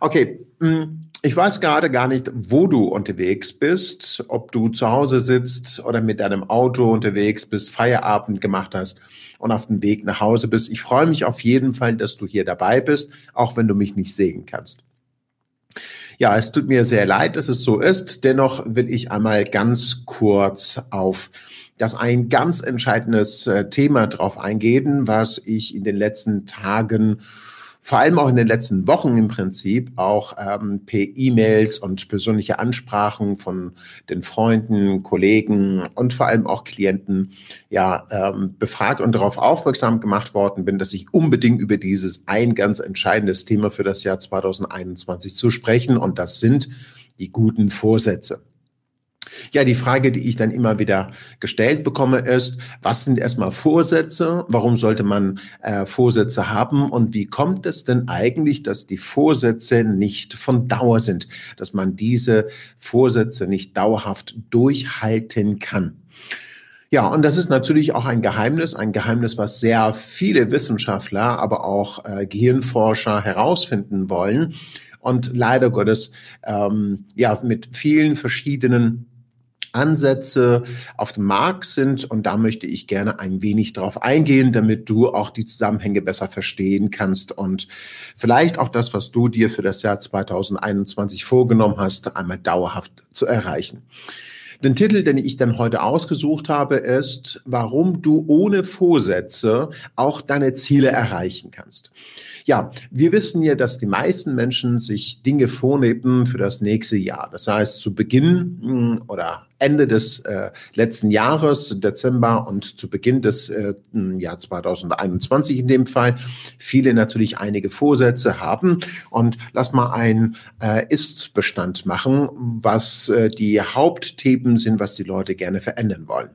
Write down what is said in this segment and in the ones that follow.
Okay, hm, ich weiß gerade gar nicht, wo du unterwegs bist, ob du zu Hause sitzt oder mit deinem Auto unterwegs bist, Feierabend gemacht hast und auf dem Weg nach Hause bist. Ich freue mich auf jeden Fall, dass du hier dabei bist, auch wenn du mich nicht sehen kannst. Ja, es tut mir sehr leid, dass es so ist. Dennoch will ich einmal ganz kurz auf das ein ganz entscheidendes äh, Thema drauf eingehen, was ich in den letzten Tagen vor allem auch in den letzten Wochen im Prinzip auch ähm, per E-Mails und persönliche Ansprachen von den Freunden, Kollegen und vor allem auch Klienten ja ähm, befragt und darauf aufmerksam gemacht worden bin, dass ich unbedingt über dieses ein ganz entscheidendes Thema für das Jahr 2021 zu sprechen und das sind die guten Vorsätze. Ja, die Frage, die ich dann immer wieder gestellt bekomme, ist, was sind erstmal Vorsätze? Warum sollte man äh, Vorsätze haben? Und wie kommt es denn eigentlich, dass die Vorsätze nicht von Dauer sind? Dass man diese Vorsätze nicht dauerhaft durchhalten kann? Ja, und das ist natürlich auch ein Geheimnis, ein Geheimnis, was sehr viele Wissenschaftler, aber auch äh, Gehirnforscher herausfinden wollen und leider Gottes ähm, ja mit vielen verschiedenen Ansätze auf dem Markt sind. Und da möchte ich gerne ein wenig drauf eingehen, damit du auch die Zusammenhänge besser verstehen kannst und vielleicht auch das, was du dir für das Jahr 2021 vorgenommen hast, einmal dauerhaft zu erreichen. Den Titel, den ich dann heute ausgesucht habe, ist, warum du ohne Vorsätze auch deine Ziele erreichen kannst. Ja, wir wissen ja, dass die meisten Menschen sich Dinge vornehmen für das nächste Jahr. Das heißt, zu Beginn hm, oder Ende des äh, letzten Jahres, Dezember und zu Beginn des äh, hm, Jahr 2021 in dem Fall, viele natürlich einige Vorsätze haben. Und lass mal ein äh, Ist-Bestand machen, was äh, die Hauptthemen sind, was die Leute gerne verändern wollen.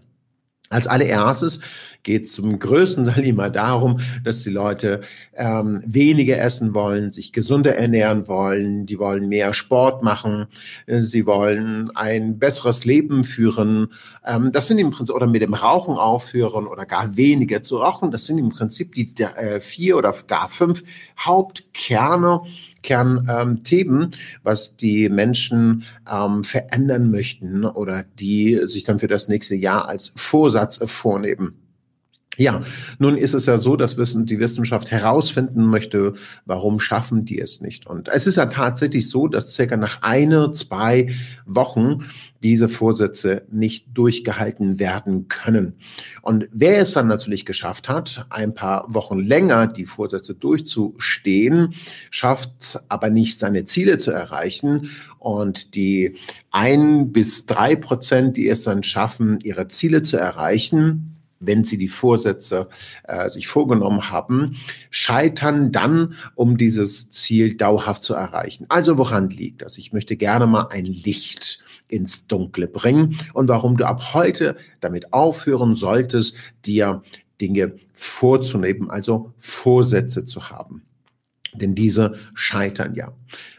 Als allererstes geht es zum größten Teil immer darum, dass die Leute ähm, weniger essen wollen, sich gesunder ernähren wollen, die wollen mehr Sport machen, sie wollen ein besseres Leben führen. Ähm, das sind im Prinzip, oder mit dem Rauchen aufhören oder gar weniger zu rauchen. Das sind im Prinzip die äh, vier oder gar fünf Hauptkerne, Kernthemen, ähm, was die Menschen ähm, verändern möchten oder die sich dann für das nächste Jahr als Vorsatz vornehmen. Ja, nun ist es ja so, dass die Wissenschaft herausfinden möchte, warum schaffen die es nicht. Und es ist ja tatsächlich so, dass circa nach einer, zwei Wochen diese Vorsätze nicht durchgehalten werden können. Und wer es dann natürlich geschafft hat, ein paar Wochen länger die Vorsätze durchzustehen, schafft aber nicht seine Ziele zu erreichen. Und die ein bis drei Prozent, die es dann schaffen, ihre Ziele zu erreichen, wenn sie die Vorsätze äh, sich vorgenommen haben, scheitern dann, um dieses Ziel dauerhaft zu erreichen. Also woran liegt das? Ich möchte gerne mal ein Licht ins Dunkle bringen und warum du ab heute damit aufhören solltest, dir Dinge vorzunehmen, also Vorsätze zu haben. Denn diese scheitern ja.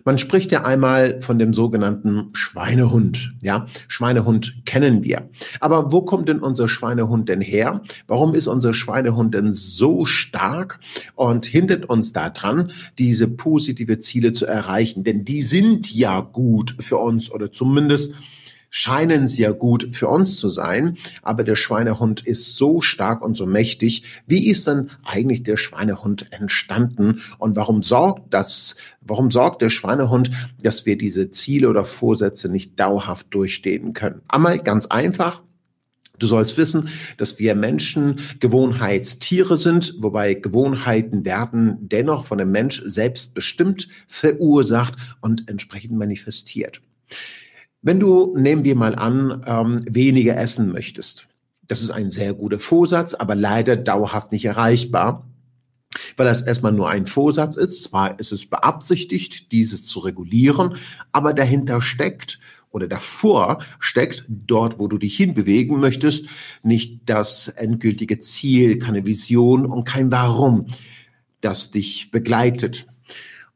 Man spricht ja einmal von dem sogenannten Schweinehund. Ja, Schweinehund kennen wir. Aber wo kommt denn unser Schweinehund denn her? Warum ist unser Schweinehund denn so stark und hindert uns daran, diese positive Ziele zu erreichen? Denn die sind ja gut für uns oder zumindest scheinen sehr gut für uns zu sein, aber der Schweinehund ist so stark und so mächtig. Wie ist denn eigentlich der Schweinehund entstanden und warum sorgt das, warum sorgt der Schweinehund, dass wir diese Ziele oder Vorsätze nicht dauerhaft durchstehen können? Einmal ganz einfach. Du sollst wissen, dass wir Menschen Gewohnheitstiere sind, wobei Gewohnheiten werden dennoch von dem Mensch selbst bestimmt, verursacht und entsprechend manifestiert. Wenn du, nehmen wir mal an, ähm, weniger essen möchtest, das ist ein sehr guter Vorsatz, aber leider dauerhaft nicht erreichbar, weil das erstmal nur ein Vorsatz ist. Zwar ist es beabsichtigt, dieses zu regulieren, aber dahinter steckt oder davor steckt, dort, wo du dich hinbewegen möchtest, nicht das endgültige Ziel, keine Vision und kein Warum, das dich begleitet.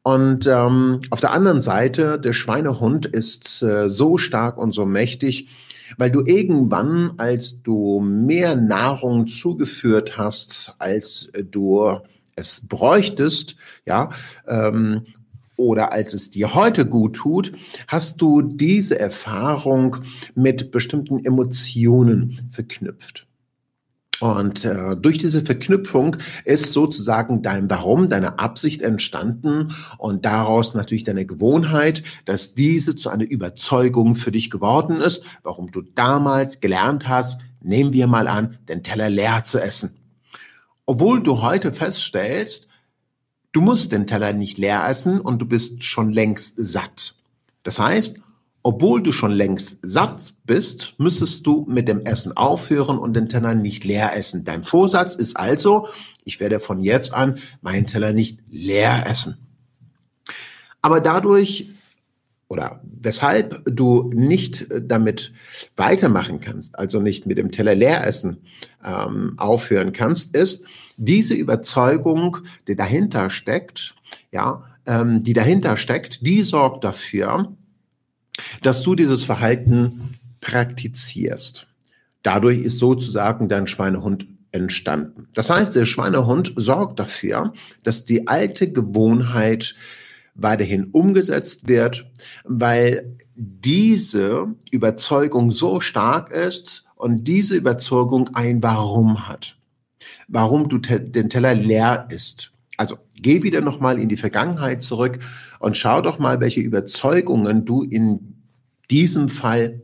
Und ähm, auf der anderen Seite, der Schweinehund ist äh, so stark und so mächtig, weil du irgendwann, als du mehr Nahrung zugeführt hast, als du es bräuchtest, ja, ähm, oder als es dir heute gut tut, hast du diese Erfahrung mit bestimmten Emotionen verknüpft. Und äh, durch diese Verknüpfung ist sozusagen dein Warum, deine Absicht entstanden und daraus natürlich deine Gewohnheit, dass diese zu einer Überzeugung für dich geworden ist, warum du damals gelernt hast, nehmen wir mal an, den Teller leer zu essen. Obwohl du heute feststellst, du musst den Teller nicht leer essen und du bist schon längst satt. Das heißt, obwohl du schon längst satt bist, müsstest du mit dem Essen aufhören und den Teller nicht leer essen. Dein Vorsatz ist also, ich werde von jetzt an meinen Teller nicht leer essen. Aber dadurch oder weshalb du nicht damit weitermachen kannst, also nicht mit dem Teller leer essen ähm, aufhören kannst, ist diese Überzeugung, die dahinter steckt, ja, ähm, die dahinter steckt, die sorgt dafür, dass du dieses Verhalten praktizierst. Dadurch ist sozusagen dein Schweinehund entstanden. Das heißt, der Schweinehund sorgt dafür, dass die alte Gewohnheit weiterhin umgesetzt wird, weil diese Überzeugung so stark ist und diese Überzeugung ein Warum hat. Warum du te den Teller leer isst. Also geh wieder nochmal in die Vergangenheit zurück und schau doch mal, welche Überzeugungen du in diesem Fall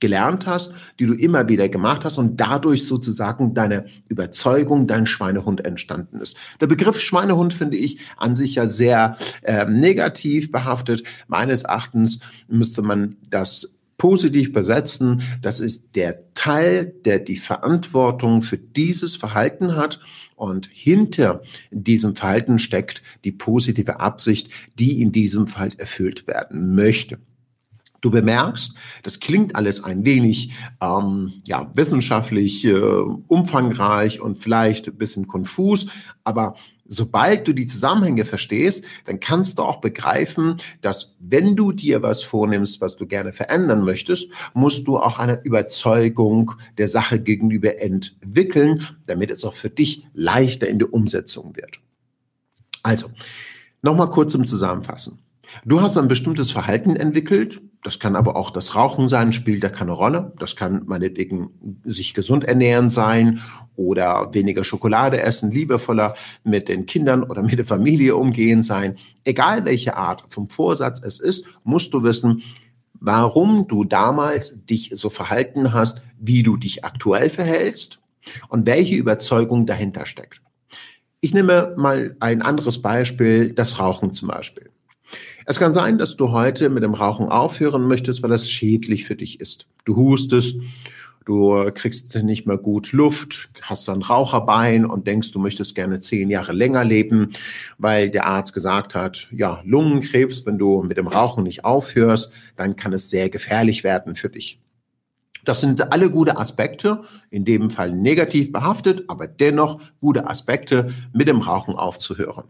gelernt hast, die du immer wieder gemacht hast und dadurch sozusagen deine Überzeugung, dein Schweinehund entstanden ist. Der Begriff Schweinehund finde ich an sich ja sehr äh, negativ behaftet. Meines Erachtens müsste man das positiv besetzen. Das ist der Teil, der die Verantwortung für dieses Verhalten hat. Und hinter diesem Verhalten steckt die positive Absicht, die in diesem Fall erfüllt werden möchte. Du bemerkst, das klingt alles ein wenig ähm, ja, wissenschaftlich äh, umfangreich und vielleicht ein bisschen konfus, aber sobald du die Zusammenhänge verstehst, dann kannst du auch begreifen, dass wenn du dir was vornimmst, was du gerne verändern möchtest, musst du auch eine Überzeugung der Sache gegenüber entwickeln, damit es auch für dich leichter in der Umsetzung wird. Also, nochmal kurz zum Zusammenfassen. Du hast ein bestimmtes Verhalten entwickelt, das kann aber auch das Rauchen sein, spielt da keine Rolle. Das kann meinetwegen sich gesund ernähren sein oder weniger Schokolade essen, liebevoller mit den Kindern oder mit der Familie umgehen sein. Egal welche Art vom Vorsatz es ist, musst du wissen, warum du damals dich so verhalten hast, wie du dich aktuell verhältst und welche Überzeugung dahinter steckt. Ich nehme mal ein anderes Beispiel, das Rauchen zum Beispiel. Es kann sein, dass du heute mit dem Rauchen aufhören möchtest, weil das schädlich für dich ist. Du hustest, du kriegst nicht mehr gut Luft, hast ein Raucherbein und denkst, du möchtest gerne zehn Jahre länger leben, weil der Arzt gesagt hat, ja, Lungenkrebs, wenn du mit dem Rauchen nicht aufhörst, dann kann es sehr gefährlich werden für dich. Das sind alle gute Aspekte, in dem Fall negativ behaftet, aber dennoch gute Aspekte, mit dem Rauchen aufzuhören.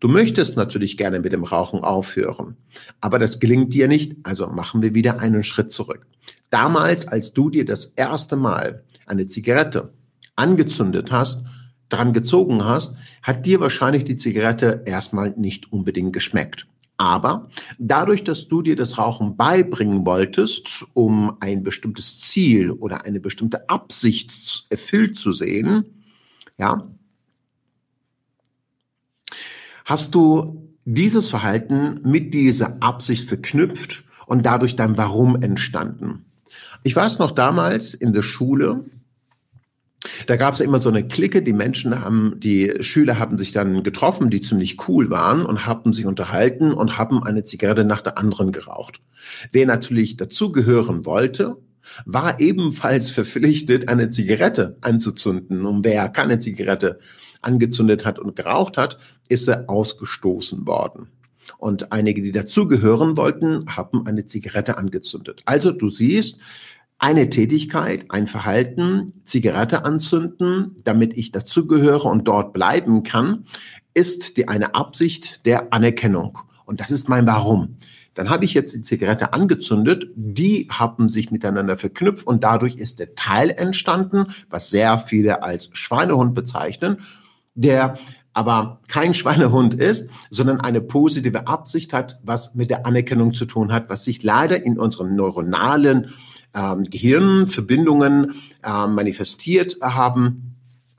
Du möchtest natürlich gerne mit dem Rauchen aufhören, aber das gelingt dir nicht, also machen wir wieder einen Schritt zurück. Damals, als du dir das erste Mal eine Zigarette angezündet hast, dran gezogen hast, hat dir wahrscheinlich die Zigarette erstmal nicht unbedingt geschmeckt. Aber dadurch, dass du dir das Rauchen beibringen wolltest, um ein bestimmtes Ziel oder eine bestimmte Absicht erfüllt zu sehen, ja, hast du dieses Verhalten mit dieser Absicht verknüpft und dadurch dein Warum entstanden. Ich weiß noch damals in der Schule, da gab es immer so eine Clique, die Menschen haben, die Schüler haben sich dann getroffen, die ziemlich cool waren und haben sich unterhalten und haben eine Zigarette nach der anderen geraucht. Wer natürlich dazugehören wollte, war ebenfalls verpflichtet, eine Zigarette anzuzünden. Und wer keine Zigarette angezündet hat und geraucht hat, ist er ausgestoßen worden. Und einige, die dazugehören wollten, haben eine Zigarette angezündet. Also du siehst, eine Tätigkeit, ein Verhalten, Zigarette anzünden, damit ich dazugehöre und dort bleiben kann, ist die eine Absicht der Anerkennung. Und das ist mein Warum. Dann habe ich jetzt die Zigarette angezündet, die haben sich miteinander verknüpft und dadurch ist der Teil entstanden, was sehr viele als Schweinehund bezeichnen, der aber kein Schweinehund ist, sondern eine positive Absicht hat, was mit der Anerkennung zu tun hat, was sich leider in unseren neuronalen ähm, Gehirnverbindungen äh, manifestiert haben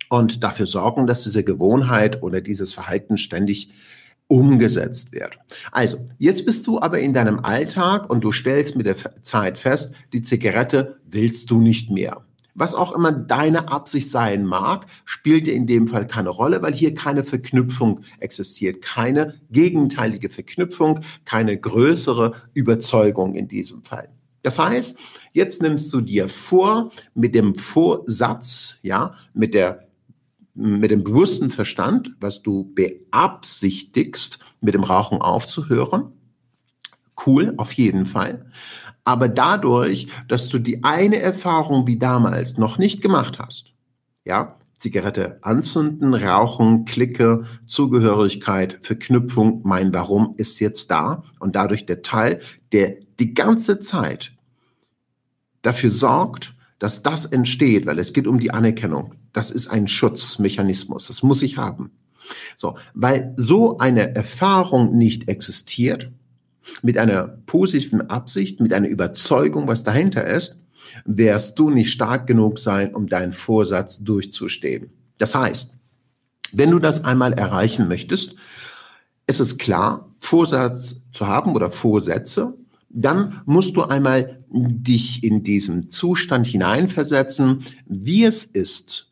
und dafür sorgen, dass diese Gewohnheit oder dieses Verhalten ständig umgesetzt wird. Also, jetzt bist du aber in deinem Alltag und du stellst mit der Zeit fest, die Zigarette willst du nicht mehr. Was auch immer deine Absicht sein mag, spielt in dem Fall keine Rolle, weil hier keine Verknüpfung existiert, keine gegenteilige Verknüpfung, keine größere Überzeugung in diesem Fall. Das heißt, jetzt nimmst du dir vor, mit dem Vorsatz, ja, mit der mit dem bewussten Verstand, was du beabsichtigst, mit dem Rauchen aufzuhören. Cool, auf jeden Fall. Aber dadurch, dass du die eine Erfahrung wie damals noch nicht gemacht hast, ja, Zigarette anzünden, rauchen, Klicke, Zugehörigkeit, Verknüpfung, mein Warum ist jetzt da und dadurch der Teil, der die ganze Zeit dafür sorgt, dass das entsteht, weil es geht um die Anerkennung. Das ist ein Schutzmechanismus. Das muss ich haben. So, weil so eine Erfahrung nicht existiert, mit einer positiven Absicht, mit einer Überzeugung, was dahinter ist, wirst du nicht stark genug sein, um deinen Vorsatz durchzustehen. Das heißt, wenn du das einmal erreichen möchtest, ist es klar, Vorsatz zu haben oder Vorsätze, dann musst du einmal dich in diesen Zustand hineinversetzen, wie es ist,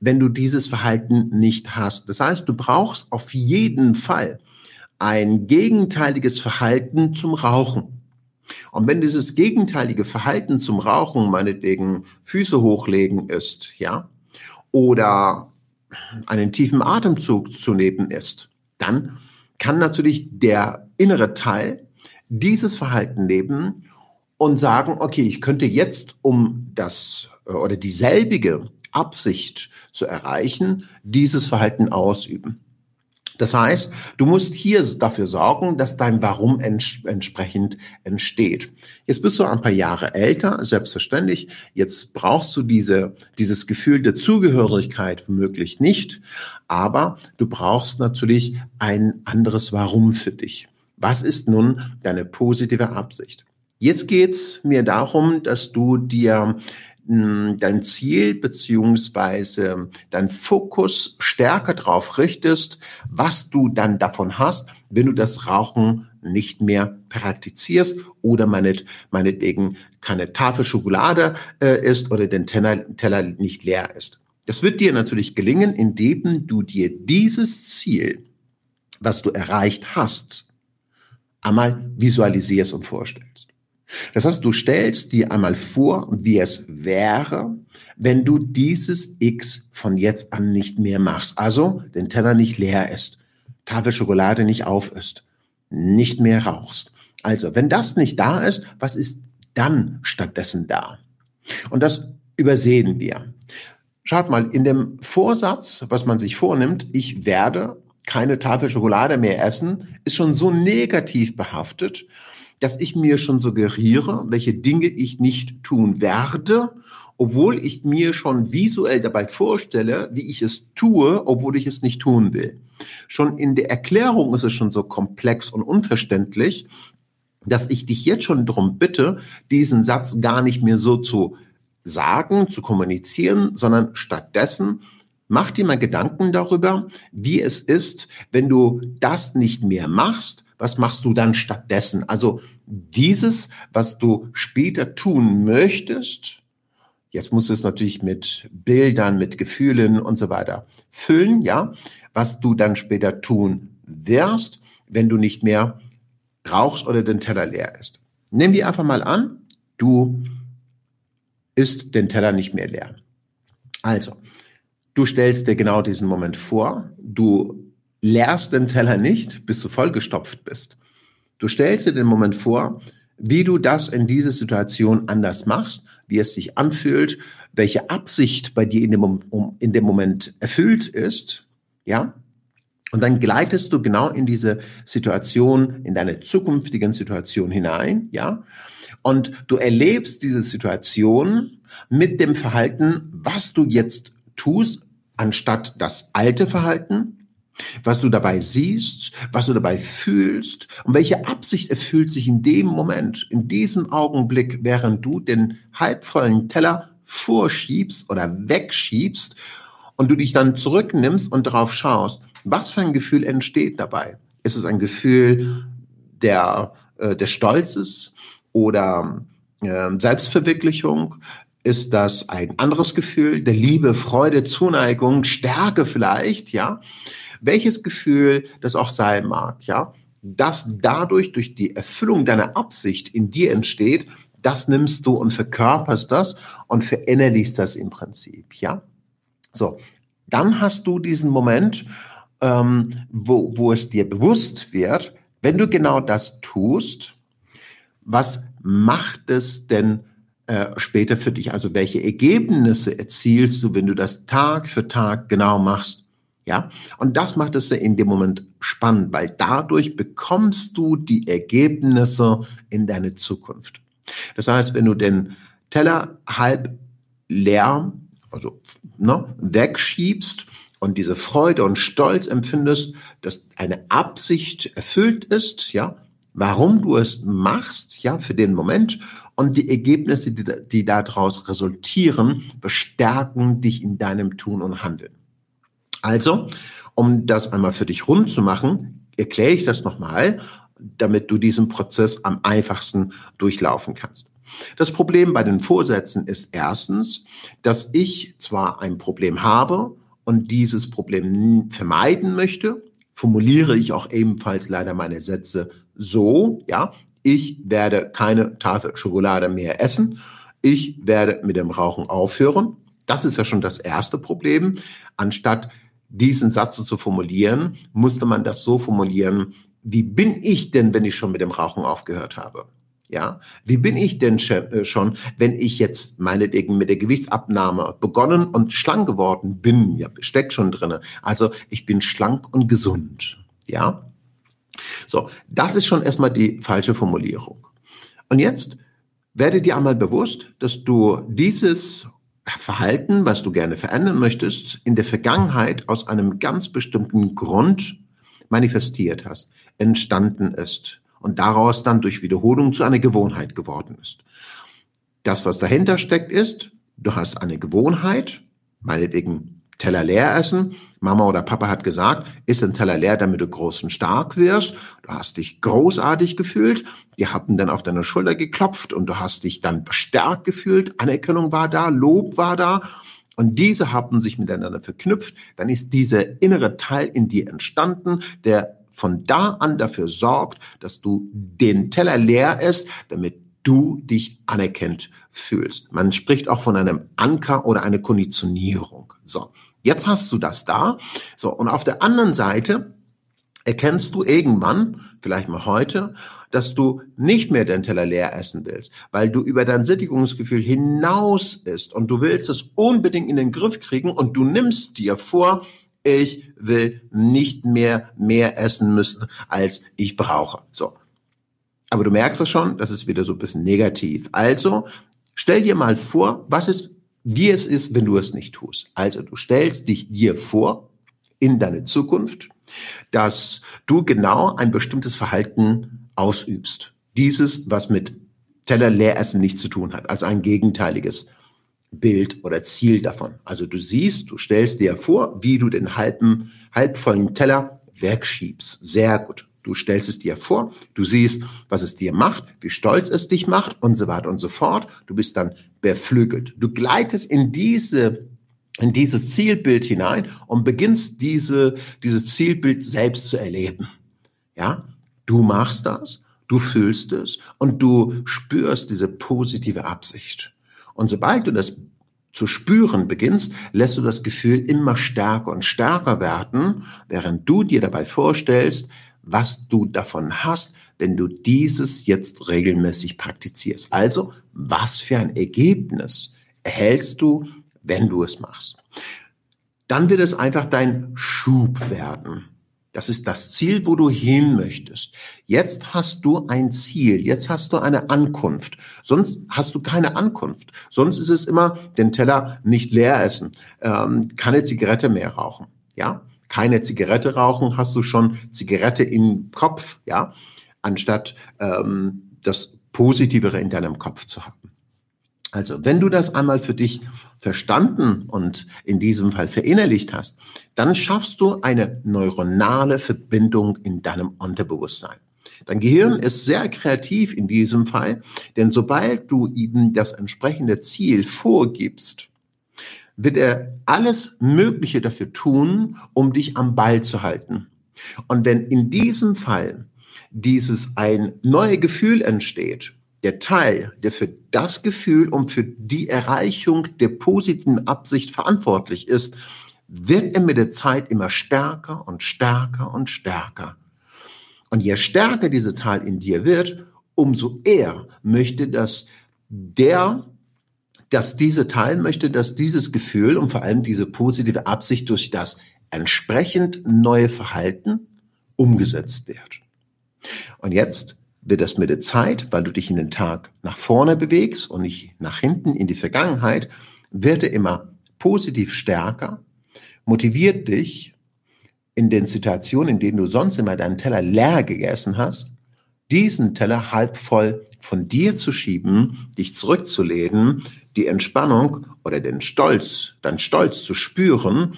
wenn du dieses Verhalten nicht hast. Das heißt, du brauchst auf jeden Fall ein gegenteiliges Verhalten zum Rauchen. Und wenn dieses gegenteilige Verhalten zum Rauchen meinetwegen Füße hochlegen ist, ja, oder einen tiefen Atemzug zu nehmen ist, dann kann natürlich der innere Teil dieses Verhalten nehmen und sagen, okay, ich könnte jetzt, um das äh, oder dieselbige Absicht zu erreichen, dieses Verhalten ausüben. Das heißt, du musst hier dafür sorgen, dass dein Warum ents entsprechend entsteht. Jetzt bist du ein paar Jahre älter, selbstverständlich. Jetzt brauchst du diese, dieses Gefühl der Zugehörigkeit womöglich nicht. Aber du brauchst natürlich ein anderes Warum für dich. Was ist nun deine positive Absicht? Jetzt geht's mir darum, dass du dir hm, dein Ziel beziehungsweise dein Fokus stärker darauf richtest, was du dann davon hast, wenn du das Rauchen nicht mehr praktizierst oder meinet, meinetwegen keine Tafel Schokolade äh, ist oder den Teller, Teller nicht leer ist. Das wird dir natürlich gelingen, indem du dir dieses Ziel, was du erreicht hast, einmal visualisierst und vorstellst. Das heißt, du stellst dir einmal vor, wie es wäre, wenn du dieses X von jetzt an nicht mehr machst. Also den Teller nicht leer ist, Tafel Schokolade nicht auf ist, nicht mehr rauchst. Also, wenn das nicht da ist, was ist dann stattdessen da? Und das übersehen wir. Schaut mal, in dem Vorsatz, was man sich vornimmt, ich werde keine Tafel Schokolade mehr essen, ist schon so negativ behaftet, dass ich mir schon suggeriere, welche Dinge ich nicht tun werde, obwohl ich mir schon visuell dabei vorstelle, wie ich es tue, obwohl ich es nicht tun will. Schon in der Erklärung ist es schon so komplex und unverständlich, dass ich dich jetzt schon darum bitte, diesen Satz gar nicht mehr so zu sagen, zu kommunizieren, sondern stattdessen Mach dir mal Gedanken darüber, wie es ist, wenn du das nicht mehr machst. Was machst du dann stattdessen? Also dieses, was du später tun möchtest, jetzt musst du es natürlich mit Bildern, mit Gefühlen und so weiter füllen, ja, was du dann später tun wirst, wenn du nicht mehr rauchst oder den Teller leer ist. Nehmen wir einfach mal an, du isst den Teller nicht mehr leer. Also, Du stellst dir genau diesen Moment vor. Du leerst den Teller nicht, bis du vollgestopft bist. Du stellst dir den Moment vor, wie du das in dieser Situation anders machst, wie es sich anfühlt, welche Absicht bei dir in dem, in dem Moment erfüllt ist, ja. Und dann gleitest du genau in diese Situation, in deine zukünftigen Situation hinein, ja. Und du erlebst diese Situation mit dem Verhalten, was du jetzt tust, anstatt das alte Verhalten, was du dabei siehst, was du dabei fühlst und welche Absicht erfüllt sich in dem Moment, in diesem Augenblick, während du den halbvollen Teller vorschiebst oder wegschiebst und du dich dann zurücknimmst und darauf schaust, was für ein Gefühl entsteht dabei? Ist es ein Gefühl der, äh, des Stolzes oder äh, Selbstverwirklichung? Ist das ein anderes Gefühl der Liebe, Freude, Zuneigung, Stärke vielleicht, ja? welches Gefühl das auch sein mag, ja, das dadurch durch die Erfüllung deiner Absicht in dir entsteht, das nimmst du und verkörperst das und verinnerlichst das im Prinzip, ja. So, dann hast du diesen Moment, ähm, wo, wo es dir bewusst wird, wenn du genau das tust, was macht es denn äh, später für dich? Also welche Ergebnisse erzielst du, wenn du das Tag für Tag genau machst? Ja, und das macht es in dem Moment spannend, weil dadurch bekommst du die Ergebnisse in deine Zukunft. Das heißt, wenn du den Teller halb leer, also ne, wegschiebst und diese Freude und Stolz empfindest, dass eine Absicht erfüllt ist, ja, warum du es machst, ja, für den Moment und die Ergebnisse, die, die daraus resultieren, bestärken dich in deinem Tun und Handeln. Also, um das einmal für dich rund zu machen, erkläre ich das nochmal, damit du diesen Prozess am einfachsten durchlaufen kannst. Das Problem bei den Vorsätzen ist erstens, dass ich zwar ein Problem habe und dieses Problem vermeiden möchte, formuliere ich auch ebenfalls leider meine Sätze so, ja, ich werde keine Tafel Schokolade mehr essen, ich werde mit dem Rauchen aufhören. Das ist ja schon das erste Problem, anstatt diesen Satz zu formulieren, musste man das so formulieren, wie bin ich denn, wenn ich schon mit dem Rauchen aufgehört habe? Ja, wie bin ich denn äh, schon, wenn ich jetzt meinetwegen mit der Gewichtsabnahme begonnen und schlank geworden bin? Ja, steckt schon drinne. Also ich bin schlank und gesund. Ja, so, das ist schon erstmal die falsche Formulierung. Und jetzt werde dir einmal bewusst, dass du dieses Verhalten, was du gerne verändern möchtest, in der Vergangenheit aus einem ganz bestimmten Grund manifestiert hast, entstanden ist und daraus dann durch Wiederholung zu einer Gewohnheit geworden ist. Das, was dahinter steckt, ist, du hast eine Gewohnheit, meinetwegen Teller leer essen. Mama oder Papa hat gesagt, iss ein Teller leer, damit du groß und stark wirst. Du hast dich großartig gefühlt. Die haben dann auf deine Schulter geklopft und du hast dich dann bestärkt gefühlt. Anerkennung war da, Lob war da. Und diese haben sich miteinander verknüpft. Dann ist dieser innere Teil in dir entstanden, der von da an dafür sorgt, dass du den Teller leer isst, damit du dich anerkennt fühlst. Man spricht auch von einem Anker oder einer Konditionierung. So. Jetzt hast du das da. So, und auf der anderen Seite erkennst du irgendwann, vielleicht mal heute, dass du nicht mehr den Teller leer essen willst, weil du über dein Sättigungsgefühl hinaus isst und du willst es unbedingt in den Griff kriegen und du nimmst dir vor, ich will nicht mehr mehr essen müssen, als ich brauche. So. Aber du merkst es schon, das ist wieder so ein bisschen negativ. Also, stell dir mal vor, was ist wie es ist, wenn du es nicht tust. Also du stellst dich dir vor in deine Zukunft, dass du genau ein bestimmtes Verhalten ausübst. Dieses, was mit Teller Leeressen nichts zu tun hat, also ein gegenteiliges Bild oder Ziel davon. Also du siehst, du stellst dir vor, wie du den halben, halbvollen Teller wegschiebst. Sehr gut. Du stellst es dir vor, du siehst, was es dir macht, wie stolz es dich macht und so weiter und so fort. Du bist dann beflügelt. Du gleitest in diese in dieses Zielbild hinein und beginnst diese, dieses Zielbild selbst zu erleben. Ja, du machst das, du fühlst es und du spürst diese positive Absicht. Und sobald du das zu spüren beginnst, lässt du das Gefühl immer stärker und stärker werden, während du dir dabei vorstellst, was du davon hast, wenn du dieses jetzt regelmäßig praktizierst. Also, was für ein Ergebnis erhältst du, wenn du es machst? Dann wird es einfach dein Schub werden. Das ist das Ziel, wo du hin möchtest. Jetzt hast du ein Ziel, jetzt hast du eine Ankunft. Sonst hast du keine Ankunft. Sonst ist es immer den Teller nicht leer essen, ähm, keine Zigarette mehr rauchen. Ja, keine Zigarette rauchen, hast du schon Zigarette im Kopf, ja, anstatt ähm, das Positivere in deinem Kopf zu haben. Also, wenn du das einmal für dich verstanden und in diesem Fall verinnerlicht hast, dann schaffst du eine neuronale Verbindung in deinem Unterbewusstsein. Dein Gehirn ist sehr kreativ in diesem Fall, denn sobald du ihm das entsprechende Ziel vorgibst, wird er alles Mögliche dafür tun, um dich am Ball zu halten. Und wenn in diesem Fall dieses ein neues Gefühl entsteht, der Teil, der für das Gefühl und für die Erreichung der positiven Absicht verantwortlich ist, wird er mit der Zeit immer stärker und stärker und stärker. Und je stärker dieser Teil in dir wird, umso eher möchte dass der, dass diese Teil möchte, dass dieses Gefühl und vor allem diese positive Absicht durch das entsprechend neue Verhalten umgesetzt wird. Und jetzt wird das mit der Zeit, weil du dich in den Tag nach vorne bewegst und nicht nach hinten in die Vergangenheit, wird er immer positiv stärker, motiviert dich in den Situationen, in denen du sonst immer deinen Teller leer gegessen hast, diesen Teller halb voll von dir zu schieben, dich zurückzulehnen, die Entspannung oder den Stolz, dein Stolz zu spüren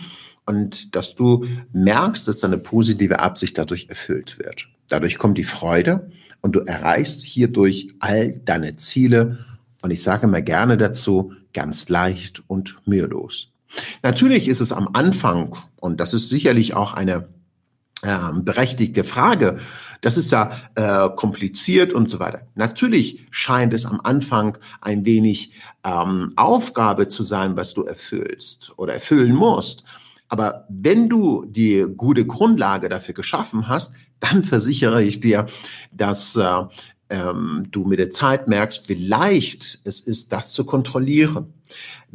und dass du merkst, dass deine positive Absicht dadurch erfüllt wird. Dadurch kommt die Freude und du erreichst hierdurch all deine Ziele. Und ich sage immer gerne dazu, ganz leicht und mühelos. Natürlich ist es am Anfang, und das ist sicherlich auch eine berechtigte Frage, das ist ja äh, kompliziert und so weiter. Natürlich scheint es am Anfang ein wenig ähm, Aufgabe zu sein, was du erfüllst oder erfüllen musst. Aber wenn du die gute Grundlage dafür geschaffen hast, dann versichere ich dir, dass äh, ähm, du mit der Zeit merkst, wie leicht es ist, das zu kontrollieren.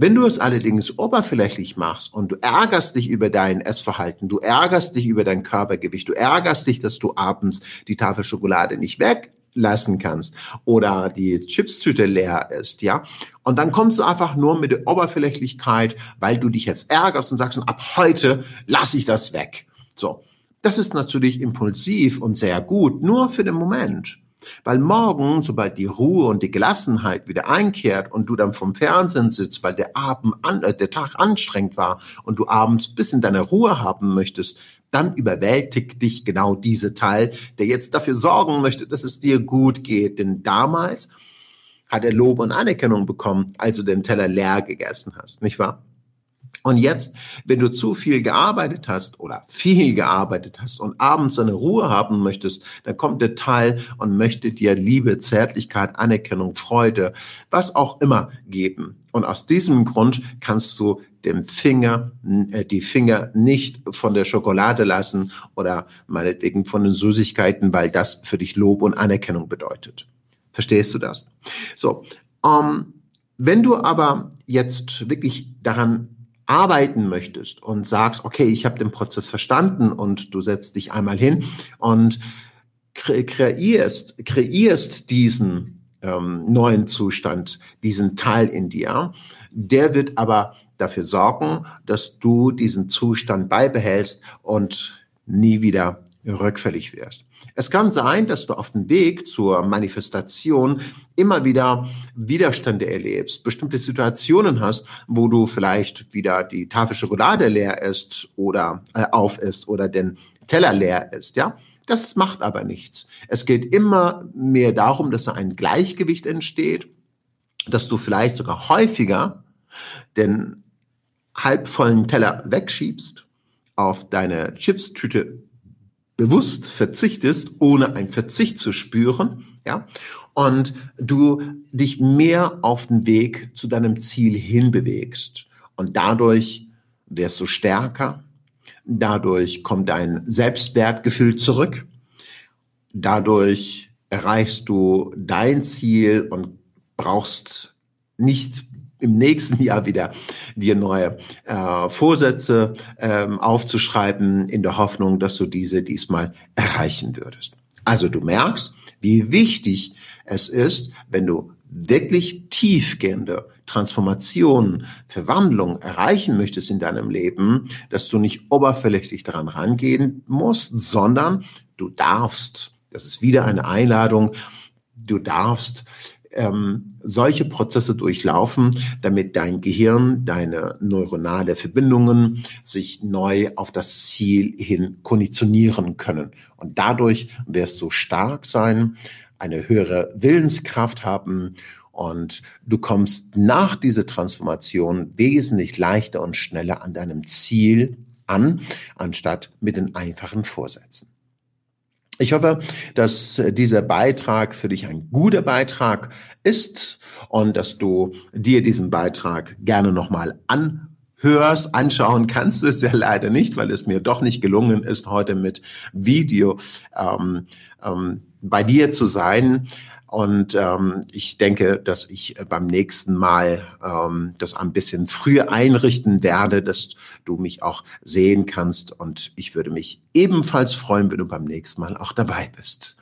Wenn du es allerdings oberflächlich machst und du ärgerst dich über dein Essverhalten, du ärgerst dich über dein Körpergewicht, du ärgerst dich, dass du abends die Tafel Schokolade nicht weglassen kannst oder die Chipstüte leer ist, ja. Und dann kommst du einfach nur mit der Oberflächlichkeit, weil du dich jetzt ärgerst und sagst, ab heute lasse ich das weg. So. Das ist natürlich impulsiv und sehr gut, nur für den Moment. Weil morgen, sobald die Ruhe und die Gelassenheit wieder einkehrt und du dann vom Fernsehen sitzt, weil der Abend an, äh, der Tag anstrengend war und du abends bis in deine Ruhe haben möchtest, dann überwältigt dich genau diese Teil, der jetzt dafür sorgen möchte, dass es dir gut geht. Denn damals hat er Lob und Anerkennung bekommen, als du den Teller leer gegessen hast, nicht wahr? Und jetzt, wenn du zu viel gearbeitet hast oder viel gearbeitet hast und abends eine Ruhe haben möchtest, dann kommt der Teil und möchte dir Liebe, Zärtlichkeit, Anerkennung, Freude, was auch immer geben. Und aus diesem Grund kannst du dem Finger, äh, die Finger nicht von der Schokolade lassen oder meinetwegen von den Süßigkeiten, weil das für dich Lob und Anerkennung bedeutet. Verstehst du das? So, ähm, wenn du aber jetzt wirklich daran arbeiten möchtest und sagst, okay, ich habe den Prozess verstanden und du setzt dich einmal hin und kreierst, kreierst diesen ähm, neuen Zustand, diesen Teil in dir, der wird aber dafür sorgen, dass du diesen Zustand beibehältst und nie wieder rückfällig wirst. Es kann sein, dass du auf dem Weg zur Manifestation immer wieder Widerstände erlebst, bestimmte Situationen hast, wo du vielleicht wieder die Tafel Schokolade leer ist oder äh, auf ist oder den Teller leer ist, ja? Das macht aber nichts. Es geht immer mehr darum, dass da ein Gleichgewicht entsteht, dass du vielleicht sogar häufiger den halbvollen Teller wegschiebst, auf deine Chipstüte bewusst verzichtest, ohne einen Verzicht zu spüren, ja, und du dich mehr auf den Weg zu deinem Ziel hinbewegst. Und dadurch wirst du stärker, dadurch kommt dein Selbstwertgefühl zurück, dadurch erreichst du dein Ziel und brauchst nicht im nächsten Jahr wieder dir neue äh, Vorsätze ähm, aufzuschreiben, in der Hoffnung, dass du diese diesmal erreichen würdest. Also du merkst, wie wichtig es ist, wenn du wirklich tiefgehende Transformation, Verwandlung erreichen möchtest in deinem Leben, dass du nicht oberflächlich daran rangehen musst, sondern du darfst, das ist wieder eine Einladung, du darfst ähm, solche Prozesse durchlaufen, damit dein Gehirn, deine neuronale Verbindungen sich neu auf das Ziel hin konditionieren können. Und dadurch wirst du stark sein, eine höhere Willenskraft haben und du kommst nach dieser Transformation wesentlich leichter und schneller an deinem Ziel an, anstatt mit den einfachen Vorsätzen. Ich hoffe, dass dieser Beitrag für dich ein guter Beitrag ist und dass du dir diesen Beitrag gerne nochmal anhörst, anschauen kannst du es ja leider nicht, weil es mir doch nicht gelungen ist, heute mit Video ähm, ähm, bei dir zu sein. Und ähm, ich denke, dass ich beim nächsten Mal ähm, das ein bisschen früher einrichten werde, dass du mich auch sehen kannst. Und ich würde mich ebenfalls freuen, wenn du beim nächsten Mal auch dabei bist.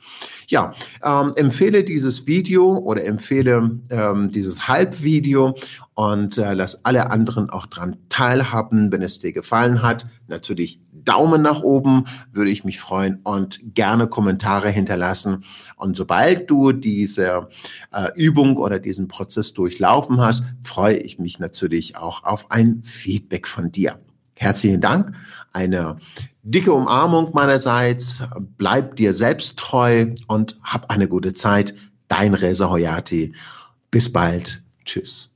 Ja, ähm, empfehle dieses Video oder empfehle ähm, dieses Halbvideo und äh, lass alle anderen auch dran teilhaben, wenn es dir gefallen hat. Natürlich Daumen nach oben, würde ich mich freuen und gerne Kommentare hinterlassen. Und sobald du diese äh, Übung oder diesen Prozess durchlaufen hast, freue ich mich natürlich auch auf ein Feedback von dir. Herzlichen Dank, eine dicke Umarmung meinerseits, bleib dir selbst treu und hab eine gute Zeit. Dein Reza Hoyati. Bis bald. Tschüss.